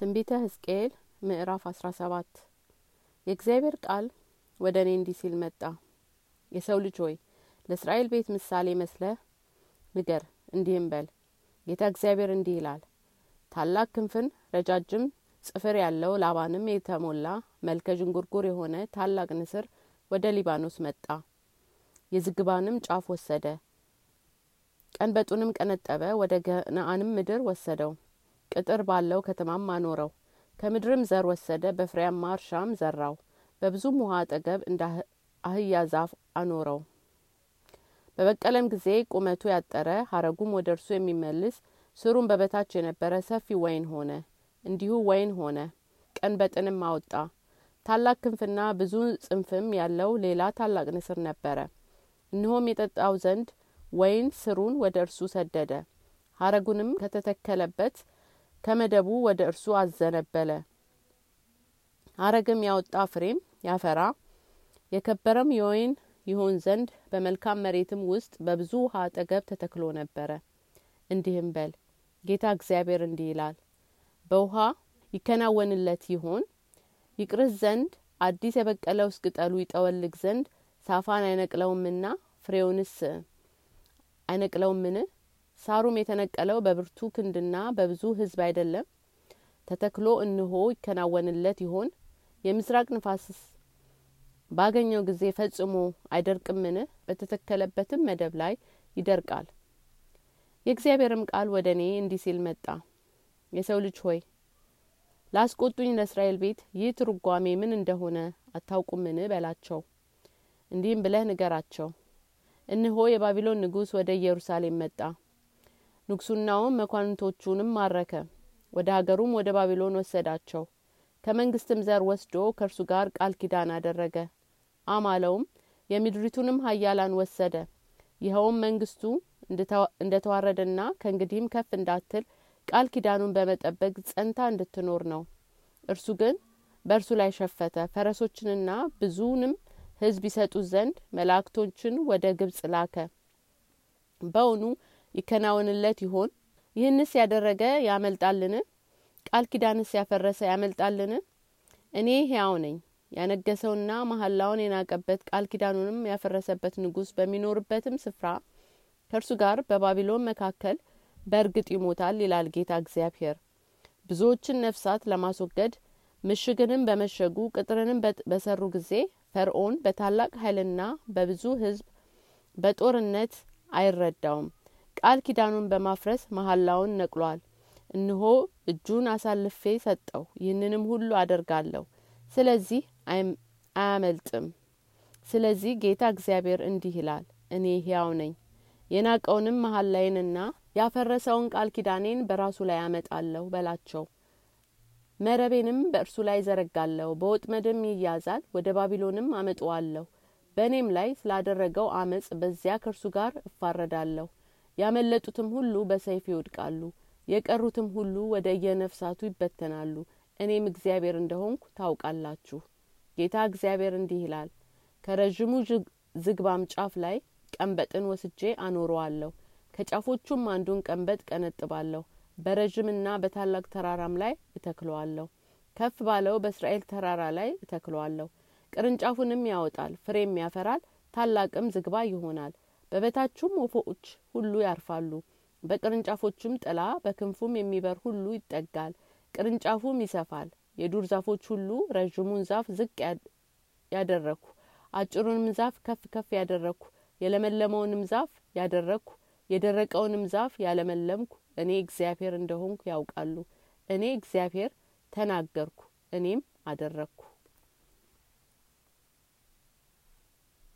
ትንቢተ ሕዝቅኤል ምዕራፍ አስራ ሰባት የእግዚአብሔር ቃል ወደ እኔ እንዲህ ሲል መጣ። የሰው ልጅ ሆይ ለእስራኤል ቤት ምሳሌ መስለህ ንገር፣ እንዲህም በል ጌታ እግዚአብሔር እንዲህ ይላል። ታላቅ ክንፍን ረጃጅም ጽፍር ያለው ላባንም የተሞላ መልከ ዥንጉርጉር የሆነ ታላቅ ንስር ወደ ሊባኖስ መጣ። የዝግባንም ጫፍ ወሰደ፣ ቀንበጡንም ቀነጠበ፣ ወደ ገነአንም ምድር ወሰደው። ቅጥር ባለው ከተማም አኖረው። ከምድርም ዘር ወሰደ፣ በፍሬያማ እርሻም ዘራው። በብዙም ውሃ አጠገብ እንደ አህያ ዛፍ አኖረው። በበቀለም ጊዜ ቁመቱ ያጠረ ሀረጉም ወደ እርሱ የሚመልስ ስሩም በበታች የነበረ ሰፊ ወይን ሆነ። እንዲሁ ወይን ሆነ፣ ቀንበጥንም አወጣ። ታላቅ ክንፍና ብዙ ጽንፍም ያለው ሌላ ታላቅ ንስር ነበረ። እነሆም የጠጣው ዘንድ ወይን ስሩን ወደ እርሱ ሰደደ። ሀረጉንም ከተተከለበት ከመደቡ ወደ እርሱ አዘነበለ። ሀረግም ያወጣ ፍሬም ያፈራ የከበረም የወይን ይሆን ዘንድ በመልካም መሬትም ውስጥ በብዙ ውሃ አጠገብ ተተክሎ ነበረ። እንዲህም በል ጌታ እግዚአብሔር እንዲህ ይላል፣ በውሃ ይከናወንለት ይሆን ይቅርስ ዘንድ አዲስ የበቀለውስ ቅጠሉ ይጠወልግ ዘንድ ሳፋን አይነቅለውምና ፍሬውንስ አይነቅለውምን? ሳሩም የተነቀለው በብርቱ ክንድና በብዙ ሕዝብ አይደለም? ተተክሎ እንሆ ይከናወንለት ይሆን? የምስራቅ ንፋስስ ባገኘው ጊዜ ፈጽሞ አይደርቅምን? በተተከለበትም መደብ ላይ ይደርቃል። የእግዚአብሔርም ቃል ወደ እኔ እንዲህ ሲል መጣ። የሰው ልጅ ሆይ ላስቆጡኝ ለእስራኤል ቤት ይህ ትርጓሜ ምን እንደሆነ አታውቁምን? በላቸው። እንዲህም ብለህ ንገራቸው። እነሆ የባቢሎን ንጉሥ ወደ ኢየሩሳሌም መጣ። ንጉሱናውም መኳንንቶቹንም ማረከ። ወደ ሀገሩም ወደ ባቢሎን ወሰዳቸው። ከመንግስትም ዘር ወስዶ ከእርሱ ጋር ቃል ኪዳን አደረገ። አማለውም የምድሪቱንም ሀያላን ወሰደ። ይኸውም መንግስቱ እንደ ተዋረደና ከእንግዲህም ከፍ እንዳትል ቃል ኪዳኑን በመጠበቅ ጸንታ እንድትኖር ነው። እርሱ ግን በእርሱ ላይ ሸፈተ። ፈረሶችንና ብዙንም ሕዝብ ይሰጡት ዘንድ መላእክቶችን ወደ ግብጽ ላከ። በውኑ ይከናወንለት ይሆን? ይህንስ ያደረገ ያመልጣልን? ቃል ኪዳንስ ያፈረሰ ያመልጣልን? እኔ ሕያው ነኝ። ያነገሰውና መሀላውን የናቀበት ቃል ኪዳኑንም ያፈረሰበት ንጉሥ በሚኖርበትም ስፍራ ከእርሱ ጋር በባቢሎን መካከል በእርግጥ ይሞታል ይላል ጌታ እግዚአብሔር። ብዙዎችን ነፍሳት ለማስወገድ ምሽግንም በመሸጉ ቅጥርንም በሰሩ ጊዜ ፈርዖን በታላቅ ኃይልና በብዙ ሕዝብ በጦርነት አይረዳውም። ቃል ኪዳኑን በማፍረስ መሀላውን ነቅሏል። እነሆ እጁን አሳልፌ ሰጠው፣ ይህንንም ሁሉ አደርጋለሁ፣ ስለዚህ አያመልጥም። ስለዚህ ጌታ እግዚአብሔር እንዲህ ይላል፣ እኔ ሕያው ነኝ፣ የናቀውንም መሀላዬንና ያፈረሰውን ቃል ኪዳኔን በራሱ ላይ አመጣለሁ በላቸው። መረቤንም በእርሱ ላይ ዘረጋለሁ፣ በወጥመድም ይያዛል፣ ወደ ባቢሎንም አመጣዋለሁ። በእኔም ላይ ስላደረገው አመጽ በዚያ ከእርሱ ጋር እፋረዳለሁ። ያመለጡትም ሁሉ በሰይፍ ይወድቃሉ፣ የቀሩትም ሁሉ ወደ የነፍሳቱ ይበተናሉ። እኔም እግዚአብሔር እንደሆንኩ ታውቃላችሁ። ጌታ እግዚአብሔር እንዲህ ይላል፣ ከረዥሙ ዝግባም ጫፍ ላይ ቀንበጥን ወስጄ አኖረዋለሁ። ከጫፎቹም አንዱን ቀንበጥ ቀነጥባለሁ፣ በረዥምና በታላቅ ተራራም ላይ እተክለዋለሁ። ከፍ ባለው በእስራኤል ተራራ ላይ እተክለዋለሁ። ቅርንጫፉንም ያወጣል፣ ፍሬም ያፈራል፣ ታላቅም ዝግባ ይሆናል። በበታቹም ወፎች ሁሉ ያርፋሉ። በቅርንጫፎቹም ጥላ በክንፉም የሚበር ሁሉ ይጠጋል። ቅርንጫፉም ይሰፋል። የዱር ዛፎች ሁሉ ረዥሙን ዛፍ ዝቅ ያደረግኩ፣ አጭሩንም ዛፍ ከፍ ከፍ ያደረግኩ፣ የለመለመውንም ዛፍ ያደረግኩ፣ የደረቀውንም ዛፍ ያለመለምኩ እኔ እግዚአብሔር እንደሆንኩ ያውቃሉ። እኔ እግዚአብሔር ተናገርኩ፣ እኔም አደረግኩ።